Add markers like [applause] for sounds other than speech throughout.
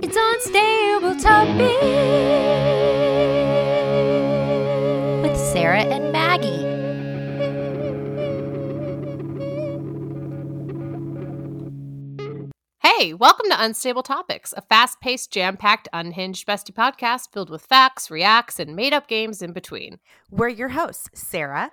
It's Unstable Topic with Sarah and Maggie. Hey, welcome to Unstable Topics, a fast paced, jam packed, unhinged bestie podcast filled with facts, reacts, and made up games in between. We're your hosts, Sarah,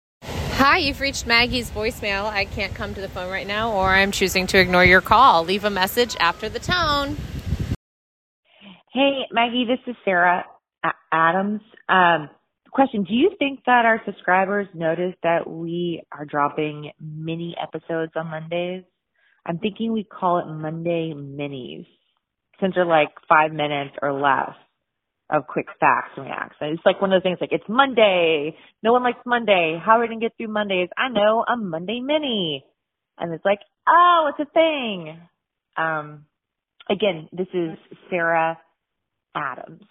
Hi, you've reached Maggie's voicemail. I can't come to the phone right now, or I'm choosing to ignore your call. Leave a message after the tone. Hey, Maggie, this is Sarah Adams. Um, question Do you think that our subscribers notice that we are dropping mini episodes on Mondays? I'm thinking we call it Monday Minis, since they're like five minutes or less of quick facts and reacts. And it's like one of those things like, it's Monday. No one likes Monday. How are we going to get through Mondays? I know, a Monday Mini. And it's like, oh, it's a thing. Um, again, this is Sarah Adams.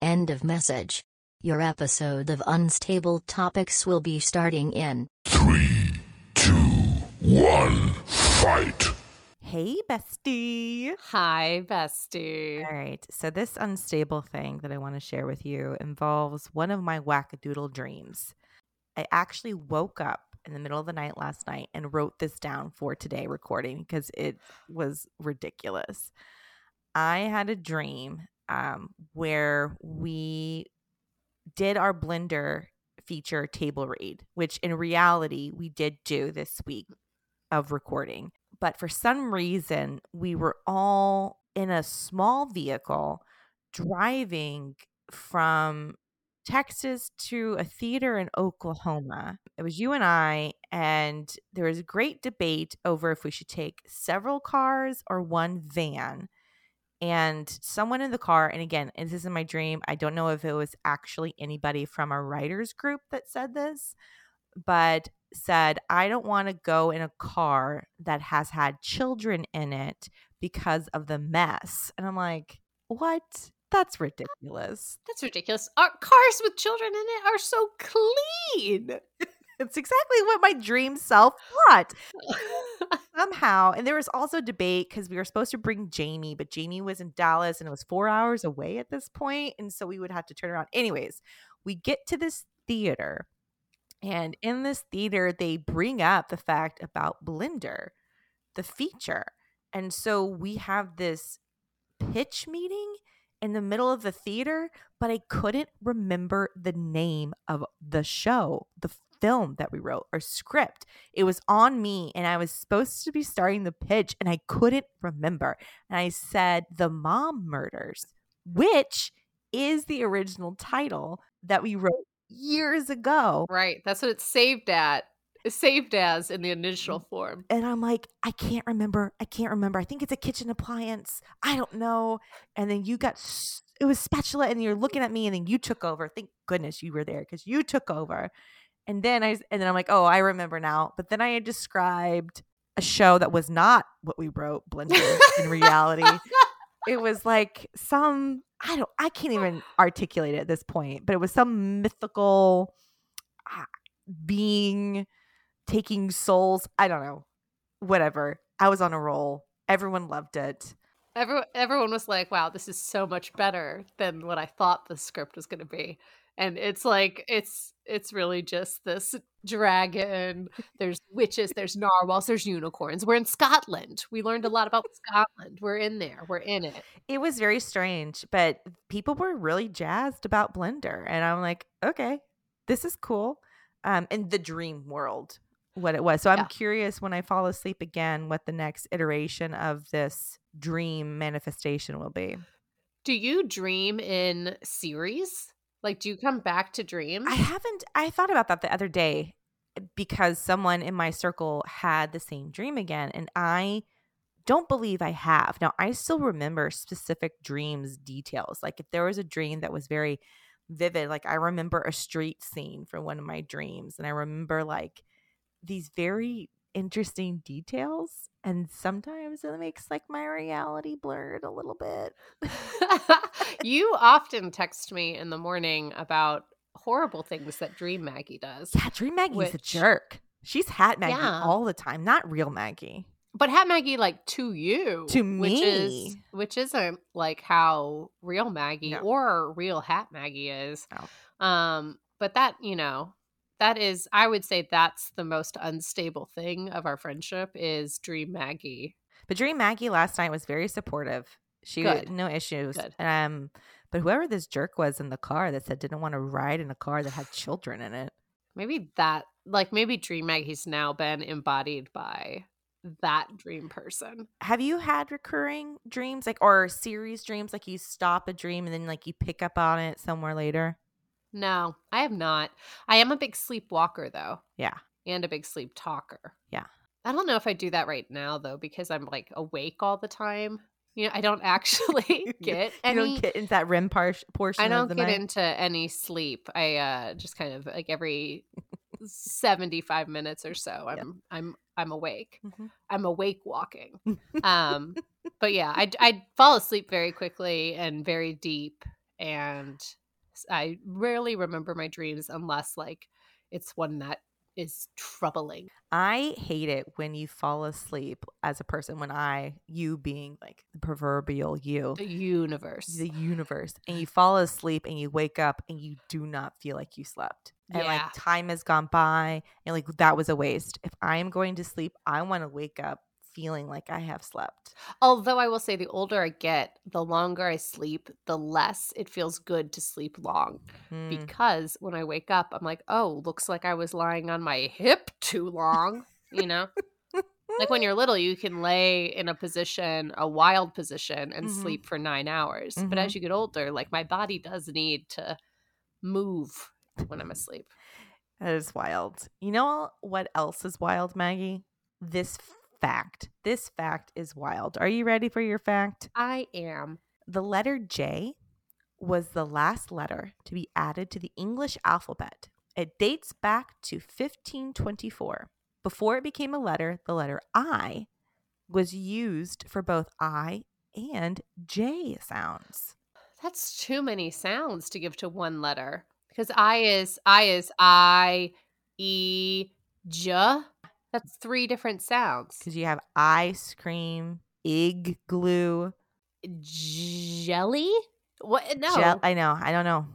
End of message. Your episode of Unstable Topics will be starting in Three, two, one, fight. Hey, bestie. Hi, bestie. All right, so this unstable thing that I want to share with you involves one of my wackadoodle dreams. I actually woke up in the middle of the night last night and wrote this down for today recording because it was ridiculous. I had a dream um, where we did our Blender feature table read, which in reality we did do this week of recording. But for some reason, we were all in a small vehicle driving from Texas to a theater in Oklahoma. It was you and I, and there was a great debate over if we should take several cars or one van. And someone in the car, and again, this is in my dream. I don't know if it was actually anybody from a writers group that said this, but said, I don't want to go in a car that has had children in it because of the mess. And I'm like, what? That's ridiculous. That's ridiculous. Our cars with children in it are so clean. [laughs] It's exactly what my dream self thought. [laughs] Somehow, and there was also debate because we were supposed to bring Jamie, but Jamie was in Dallas and it was four hours away at this point, and so we would have to turn around. Anyways, we get to this theater, and in this theater, they bring up the fact about Blender, the feature, and so we have this pitch meeting in the middle of the theater, but I couldn't remember the name of the show, the film that we wrote, or script. It was on me, and I was supposed to be starting the pitch, and I couldn't remember. And I said, The Mom Murders, which is the original title that we wrote years ago. Right. That's what it's saved at. It's saved as in the mm, initial form. and I'm like, I can't remember. I can't remember. I think it's a kitchen appliance. I don't know. And then you got it was spatula, and you're looking at me, and then you took over. Thank goodness you were there because you took over. And then I and then I'm like, oh, I remember now. But then I had described a show that was not what we wrote, Blender in reality. It was like some I don't I can't even articulate it at this point, but it was some mythical ah, being taking souls. I don't know. Whatever. I was on a roll. Everyone loved it. Everyone, everyone was like, "Wow, this is so much better than what I thought the script was going to be." And it's like it's it's really just this dragon. There's witches. There's narwhals. There's unicorns. We're in Scotland. We learned a lot about Scotland. We're in there. We're in it. It was very strange, but people were really jazzed about Blender. And I'm like, okay, this is cool. Um, in the dream world, what it was. So I'm Yeah. curious when I fall asleep again what the next iteration of this dream manifestation will be. Do you dream in series? Like, do you come back to dreams? I haven't. I thought about that the other day eh, because someone in my circle had the same dream again, and I don't believe I have. Now, I still remember specific dreams details. Like if there was a dream that was very vivid, like I remember a street scene from one of my dreams, and I remember like these very interesting details. And sometimes it makes like my reality blurred a little bit. [laughs] you often text me in the morning about horrible things that Dream Maggie does. Yeah, Dream Maggie's a jerk. She's Hat Maggie Yeah. all the time, not real Maggie. But Hat Maggie, like to you, To which is me. which isn't like how real Maggie No. or real Hat Maggie is. No. Um, but that you know, that is, I would say that's the most unstable thing of our friendship is Dream Maggie. But Dream Maggie last night was very supportive. She Good. no issues. Good. Um, but whoever this jerk was in the car that said didn't want to ride in a car that had children in it. Maybe that, like maybe Dream Maggie's now been embodied by that dream person. Have you had recurring dreams like or series dreams like you stop a dream and then like you pick up on it somewhere later? No, I have not. I am a big sleepwalker though. Yeah. And a big sleep talker. Yeah. I don't know if I do that right now though, because I'm like awake all the time. You know, I don't [laughs] actually [laughs] get you any. don't get into that REM par- portion I don't get night. into any sleep. I uh just kind of like every 75 minutes or so [laughs] I'm I'm I'm awake. Mhm. I'm awake walking. Um but yeah, I I fall asleep very quickly and very deep and I rarely remember my dreams unless like it's one that is troubling. I hate it when you fall asleep as a person when I you being like the proverbial you The universe. the universe and you fall asleep and you wake up and you do not feel like you slept and Yeah. like time has gone by and like that was a waste if i am going to sleep i want to wake up feeling like i have slept Although I will say the older I get, the longer I sleep, the less it feels good to sleep long. Hmm. because when I wake up, I'm like, oh, looks like I was lying on my hip too long. You know, like when you're [laughs] little, you can lay in a position, a wild position, and Mhm. sleep for nine hours. But as you get older, like my body does need to move when I'm asleep. that is wild you know what else is wild maggie this fact this fact is wild are you ready for your fact I am. The letter J was the last letter to be added to the English alphabet. It dates back to 1524. Before it became a letter, the letter I was used for both I and J sounds. That's too many sounds to give to one letter because I is I is I E J. That's three different sounds. Because you have ice cream, igloo, jelly what no gel- I know, I don't know.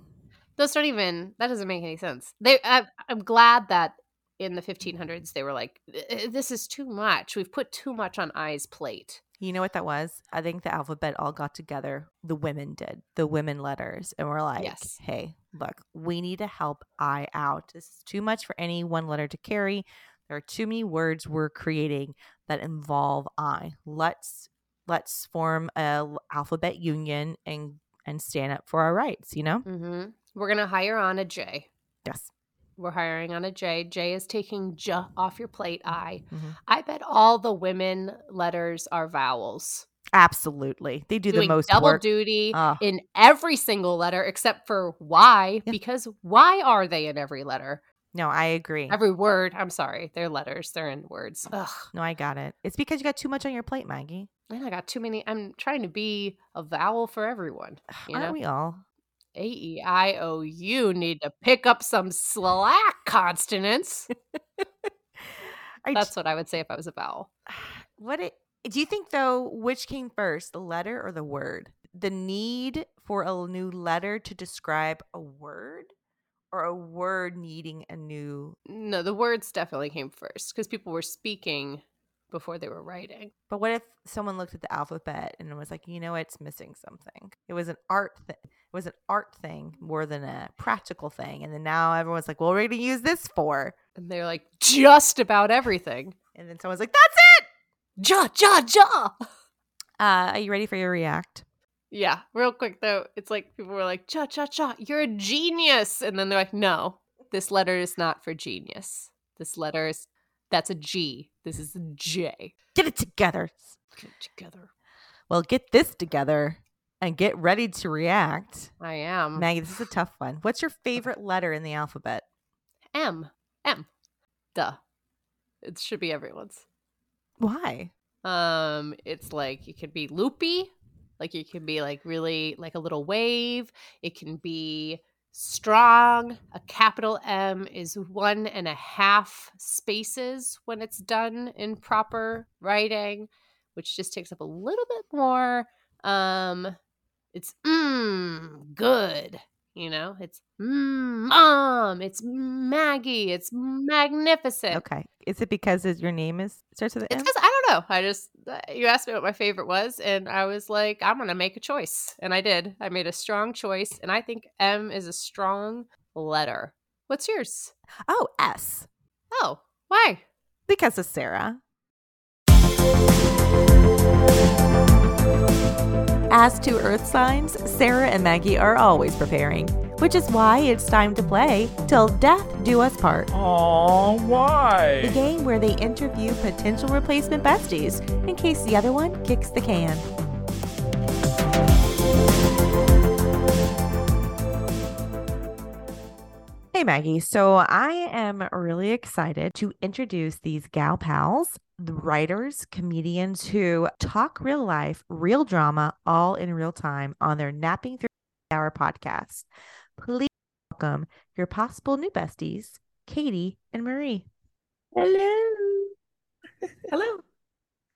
those don't even that doesn't make any sense they I, i'm glad that in the 1500s they were like "Eh, this is too much we've put too much on i's plate You know what that was? I think the alphabet all got together. The women did, the women letters, and we're like, Yes. hey, look, we need to help I out. This is too much for any one letter to carry. There are too many words we're creating that involve I. Let's let's form a alphabet union and and stand up for our rights. You know? mm-hmm. we're gonna hire on a j Yes. we're hiring on a j j is taking j off your plate i Mhm. i bet all the women letters are vowels Absolutely, they do doing the most double work. duty Ah. in every single letter except for y Yeah. because why are they in every letter no, I agree. every word i'm sorry they're letters they're in words Ugh. [sighs] no, I got it. It's because you got too much on your plate, Maggie. Man, I got too many. I'm trying to be a vowel for everyone. [sighs] You Aren't know, we all? A E I O U need to pick up some slack consonants. [laughs] That's what I would say if I was a vowel. [sighs] what it do you think though which came first the letter or the word the need for a new letter to describe a word or a word needing a new No, the words definitely came first because people were speaking before they were writing. but what if someone looked at the alphabet and was like you know it's missing something it was an art th- it was an art thing more than a practical thing and then now everyone's like well we're gonna use this for And they're like, just about everything. and then someone's like that's it Ja, ja, ja. uh are you ready for your react Yeah, real quick though, it's like people were like, cha, cha, cha, you're a genius. And then they're like, no, this letter is not for genius. This letter is, that's a G. This is a J. get it together Get it together. Well, get this together and get ready to react. I am. Maggie, this is a tough one. What's your favorite letter in the alphabet? M. M. Duh. It should be everyone's. Why? Um, it's like it could be loopy, like it can be like really like a little wave. It can be strong. A capital M is one and a half spaces when it's done in proper writing, which just takes up a little bit more. Um, it's mmm good. You know, it's mm, mom, it's Maggie, it's magnificent. Okay. Is it because your name is starts with an It's M? because I know. I just uh, you asked me what my favorite was, and I was like, I'm gonna make a choice, and I did. I made a strong choice, and I think M is a strong letter. What's yours? Oh, S. Oh, why? Because of Sarah. As to Earth signs, Sarah and Maggie are always preparing, which is why it's time to play Till Death Do Us Part. Aw, The game where they interview potential replacement besties in case the other one kicks the can. Hey Maggie, so I am really excited to introduce these gal pals, the writers, comedians who talk real life, real drama, all in real time on their Napping Through Hour podcast. Please welcome your possible new besties, Katie and Marie. Hello. Hello.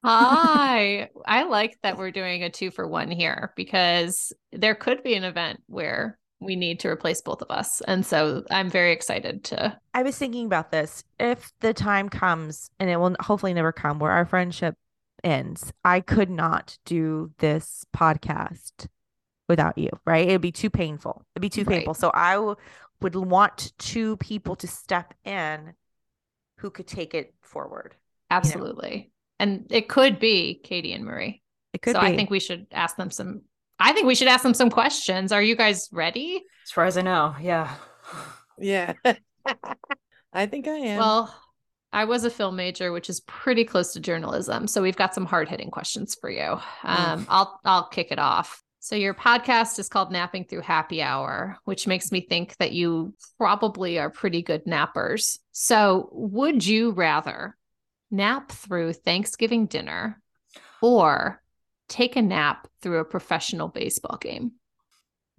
Hi. I like that we're doing a two for one here because there could be an event where we need to replace both of us. And so I'm very excited to. I was thinking about this. If the time comes, and it will hopefully never come, where our friendship ends, I could not do this podcast without you, right? It'd be too painful. It'd be too Right. painful. So I w- would want two people to step in who could take it forward. Absolutely. And it could be Katie and Marie. It could so be. I think we should ask them some. I think we should ask them some questions. Are you guys ready? As far as I know, yeah. Yeah. [laughs] I think I am. Well, I was a film major, which is pretty close to journalism. So we've got some hard hitting questions for you. Um, I'll I'll kick it off. So your podcast is called Napping Through Happy Hour, which makes me think that you probably are pretty good nappers. So would you rather nap through Thanksgiving dinner or take a nap through a professional baseball game?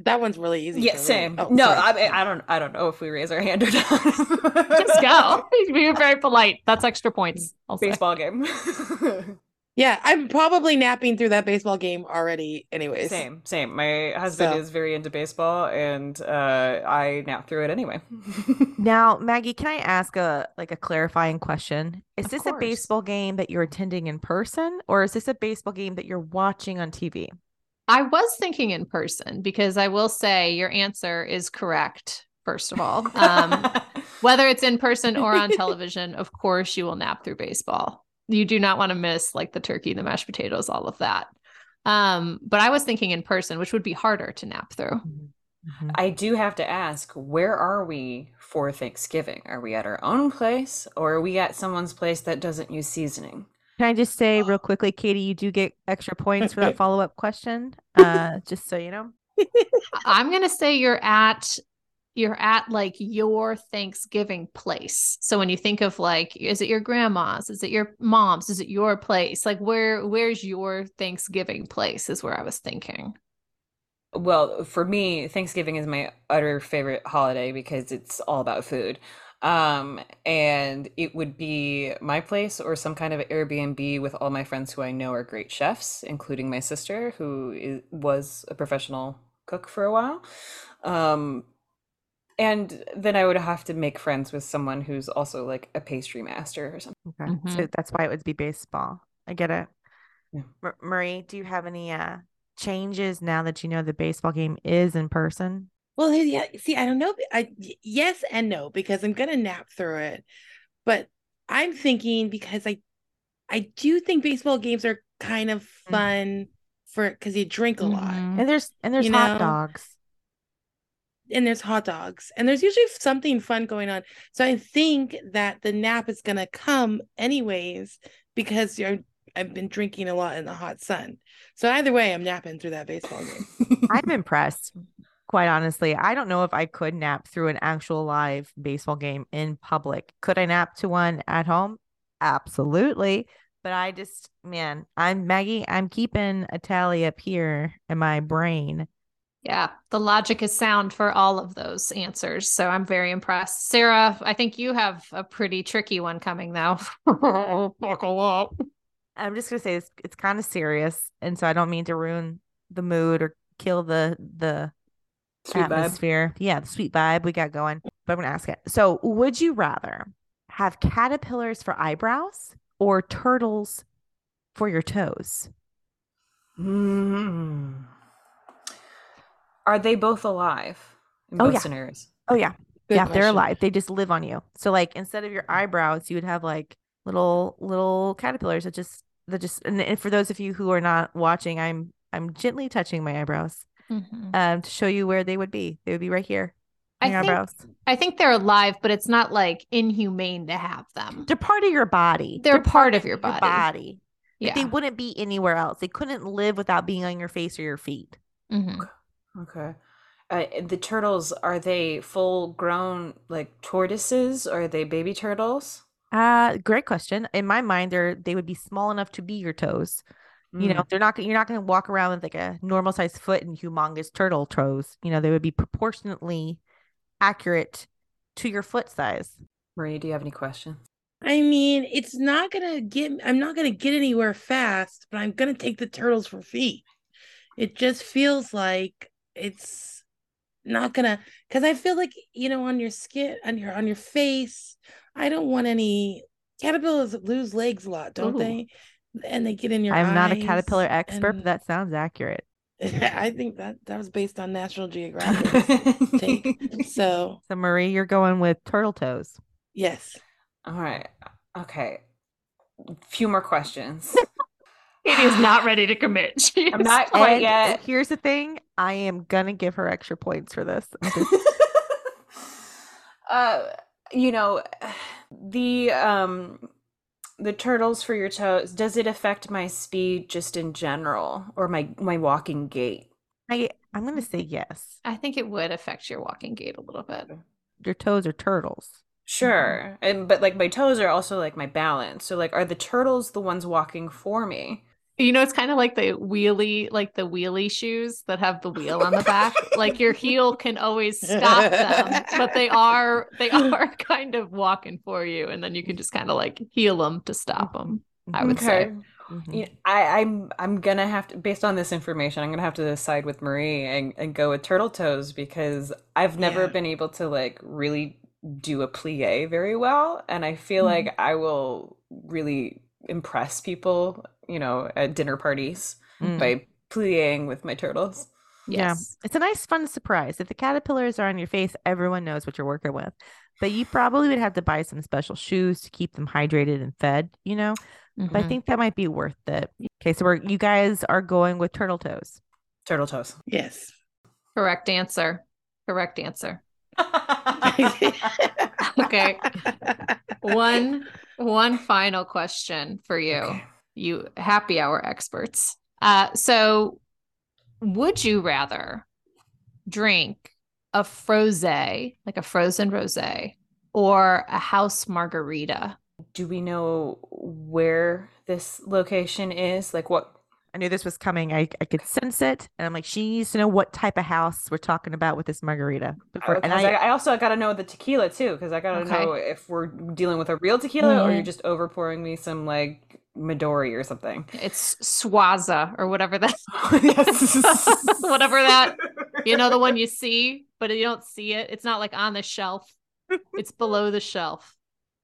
that one's really easy. Yeah, same. Oh, no. I, mean, I don't. I don't know if we raise our hand or not. Just go. [laughs] You're very polite. That's extra points. I'll say. Baseball game. [laughs] Yeah, I'm probably napping through that baseball game already, anyways. same, same. My husband So- is very into baseball, and uh, I nap through it anyway. [laughs] Now, Maggie, can I ask a like a clarifying question? Is Of this a baseball game that you're attending in person, or is this a baseball game that you're watching on TV? I was thinking in person because I will say your answer is correct, first of all. [laughs] Um, whether it's in person or on television, of course, you will nap through baseball. You do not want to miss like the turkey, the mashed potatoes, all of that. Um, but I was thinking in person, which would be harder to nap through. Mhm. I do have to ask, where are we for Thanksgiving? Are we at our own place, or are we at someone's place that doesn't use seasoning? Can I just say real quickly, Katie, you do get extra points for that [laughs] follow up question. Uh, just so you know. [laughs] I'm gonna say you're at you're at like your Thanksgiving place. So when you think of like, is it your grandma's? Is it your mom's? Is it your place? Like where where's your Thanksgiving place is where I was thinking. Well, for me, Thanksgiving is my utter favorite holiday because it's all about food. Um, and it would be my place or some kind of Airbnb with all my friends who I know are great chefs, including my sister, who is, was a professional cook for a while. Um, and then I would have to make friends with someone who's also like a pastry master or something. Okay. So Mhm. that's why it would be baseball. I get it. Yeah. M- Marie, do you have any uh changes now that you know the baseball game is in person? Well, yeah, see, I don't know. I y- yes and no because I'm gonna nap through it, but I'm thinking because I, I do think baseball games are kind of Mm. fun for because you drink a lot Mhm. And there's and there's You hot know, dogs. And there's hot dogs and there's usually something fun going on. So I think that the nap is gonna come anyways because you're I've been drinking a lot in the hot sun. So either way, I'm napping through that baseball game. [laughs] I'm impressed. Quite honestly, I don't know if I could nap through an actual live baseball game in public. Could I nap to one at home? Absolutely. But I just, man, I'm Maggie. I'm keeping a tally up here in my brain. Yeah, the logic is sound for all of those answers. So I'm very impressed. Sarah, I think you have a pretty tricky one coming though. [laughs] Buckle up. I'm just gonna say it's it's kind of serious, and so I don't mean to ruin the mood or kill the the Sweet vibe. atmosphere. Yeah, the sweet vibe we got going. But I'm gonna ask it. So, would you rather have caterpillars for eyebrows or turtles for your toes? Mm. Are they both alive in Oh, both yeah. scenarios? Oh yeah, Good yeah, they're alive. They just live on you. So, like, instead of your eyebrows, you would have like little little caterpillars that just that just. And, and for those of you who are not watching, I'm I'm gently touching my eyebrows Mhm. um to show you where they would be. They would be right here. I think eyebrows. I think they're alive, but it's not like inhumane to have them. They're part of your body. They're part of your body. body. Like, Yeah. They wouldn't be anywhere else. They couldn't live without being on your face or your feet. Mhm. Okay. Uh, the turtles are they full grown like tortoises or are they baby turtles? Uh, great question. In my mind, they're they would be small enough to be your toes. You know, Mm. they're not. gonna- You're not going to walk around with like a normal sized foot and humongous turtle toes. You know, they would be proportionately accurate to your foot size. Marie, do you have any questions? I mean, it's not gonna get. I'm not gonna get anywhere fast, but I'm gonna take the turtles for feet. It just feels like it's not gonna, because I feel like you know, on your skin, on your on your face. I don't want any caterpillars lose legs a lot, don't Ooh. they? And they get in your. I'm not a caterpillar expert, but that sounds accurate. [laughs] I think that that was based on National Geographic. take. [laughs] So So, Marie, you're going with turtle toes. yes, All right. Okay. Few more questions. [laughs] Katie is not ready to commit. [laughs] She I'm not quite And yet. Here's the thing: I am gonna give her extra points for this. [laughs] Uh you know the um the turtles for your toes does it affect my speed just in general or my my walking gait I I'm gonna say yes. I think it would affect your walking gait a little bit. Your toes are turtles. sure and but like my toes are also like my balance so like are the turtles the ones walking for me You know, it's kind of like the wheelie, like the wheelie shoes that have the wheel on the back. like your heel can always stop them, but they are they [laughs] are kind of walking for you, and then you can just kind of like heel them to stop them. I would say. Mhm. Yeah, I, I'm I'm gonna have to based on this information, I'm gonna have to side with Marie and, and go with turtle toes because I've never Yeah. been able to like really do a plie very well, and I feel Mhm. like I will really impress people, you know, at dinner parties Mm. by plieing with my turtles. Yeah. It's a nice, fun surprise. If the caterpillars are on your face, everyone knows what you're working with. But you probably would have to buy some special shoes to keep them hydrated and fed, you know? But I Mhm. think that might be worth it. Okay, so we're you guys are going with turtle toes. Turtle toes. yes. Correct answer. Correct answer. [laughs] Okay. [laughs] One one final question for you. Okay. You happy hour experts. Uh so would you rather drink a froze, like a frozen rosé, or a house margarita? Do we know where this location is? Like what I knew this was coming. I, I could sense it. And I'm like, she needs to know what type of house we're talking about with this margarita. Before, and Because I, I, I also got to know the tequila too, because I got to Okay. know if we're dealing with a real tequila or Mhm. you're just over pouring me some like Midori or something. It's Swaza or whatever that [laughs] Yes. [laughs] whatever that you know the one you see, but you don't see it. It's not like on the shelf. It's below the shelf.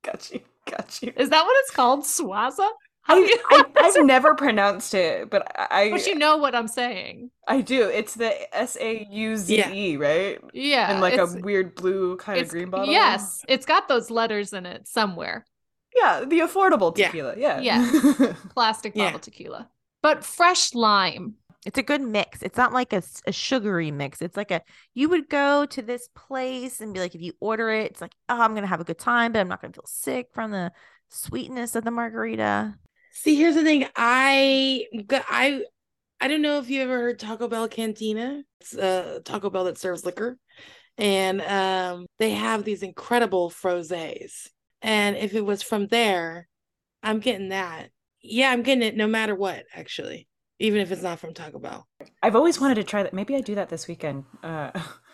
Got you. Got you. Is that what it's called? Swaza? How I, you- I, [laughs] I've never pronounced it, but I but you know what I'm saying. I do. It's the S A U Z E, right? Yeah. And like a weird blue kind of green bottle. Yes, it's got those letters in it somewhere. Yeah, the affordable tequila. Yeah. Yeah. [laughs] Plastic Yeah. bottle tequila. But fresh lime. it's a good mix. It's not like a sugary mix. It's like a, you would go to this place and be like, if you order it, it's like, oh, I'm going to have a good time, but I'm not going to feel sick from the sweetness of the margarita. See, here's the thing. I I I don't know if you ever heard Taco Bell Cantina. It's a Taco Bell that serves liquor, and um, they have these incredible frosés. And if it was from there, I'm getting that. Yeah, I'm getting it no matter what. Actually, even if it's not from Taco Bell. I've always wanted to try that. Maybe I do that this weekend uh,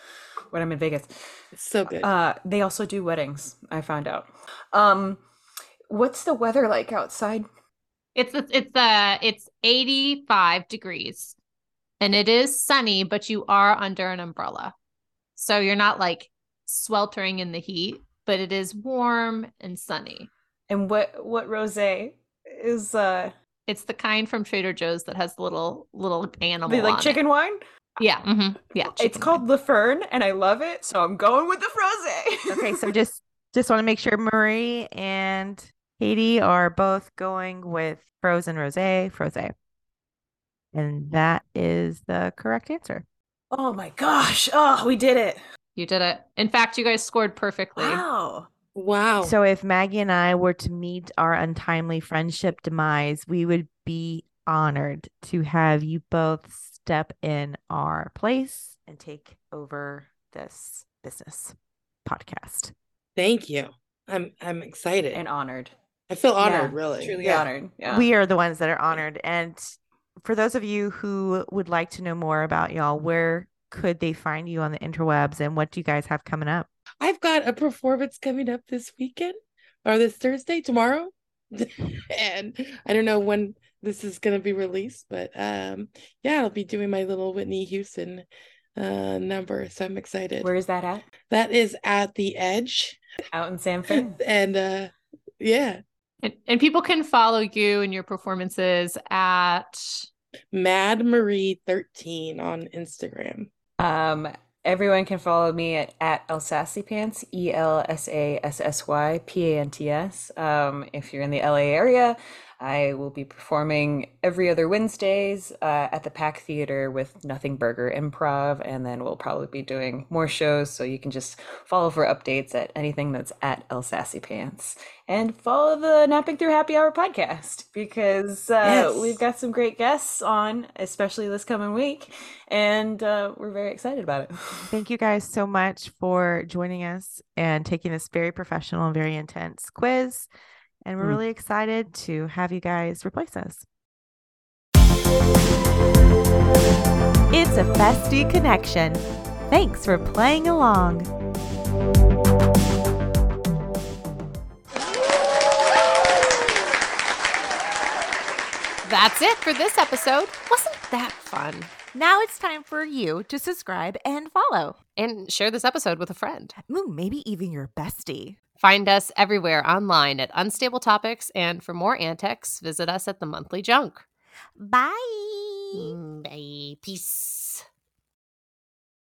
[laughs] when I'm in Vegas. It's so good. Uh, they also do weddings. I found out. Um, what's the weather like outside? It's it's uh it's 85 degrees and it is sunny, but you are under an umbrella. So you're not like sweltering in the heat, but it is warm and sunny. And what what rosé is uh It's the kind from Trader Joe's that has little little animal they like on chicken It. wine? Yeah, mhm, yeah. It's chicken called wine. La Fern and I love it, so I'm going with the frosé. [laughs] Okay, so just just want to make sure Marie and Katie are both going with frozen rosé, frosé. And that is the correct answer. oh my gosh. Oh, we did it. You did it. In fact, you guys scored perfectly. Wow. wow. So if Maggie and I were to meet our untimely friendship demise, we would be honored to have you both step in our place and take over this business podcast. Thank you. I'm I'm excited. And honored. I feel honored, Yeah, really. Truly Yeah. honored. Yeah. We are the ones that are honored. And for those of you who would like to know more about y'all, where could they find you on the interwebs and what do you guys have coming up? I've got a performance coming up this weekend or this Thursday, tomorrow. [laughs] and I don't know when this is going to be released, but um yeah, I'll be doing my little Whitney Houston uh number, so I'm excited. Where is that at? That is at the Edge Out in Sanford. [laughs] and uh yeah, And, and people can follow you and your performances at Mad Marie 13 on Instagram. Um, everyone can follow me at, at Elsassy Pants, L S A S S Y P A N T S. If you're in the LA area, I will be performing every other Wednesdays uh, at the Pack Theater with Nothing Burger Improv, and then we'll probably be doing more shows. So you can just follow for updates at anything that's at El Sassy Pants, and follow the Napping Through Happy Hour podcast because uh, Yes. we've got some great guests on, especially this coming week, and uh, we're very excited about it. [laughs] Thank you guys so much for joining us and taking this very professional and very intense quiz. And we're Mm. really excited to have you guys replace us. It's a bestie connection. Thanks for playing along. That's it for this episode. Wasn't that fun? Now it's time for you to subscribe and follow. And share this episode with a friend. Ooh, maybe even your bestie. Find us everywhere online at Unstable Topics, and for more antics, visit us at the Monthly Junk. Bye. Mm, Bye. Peace.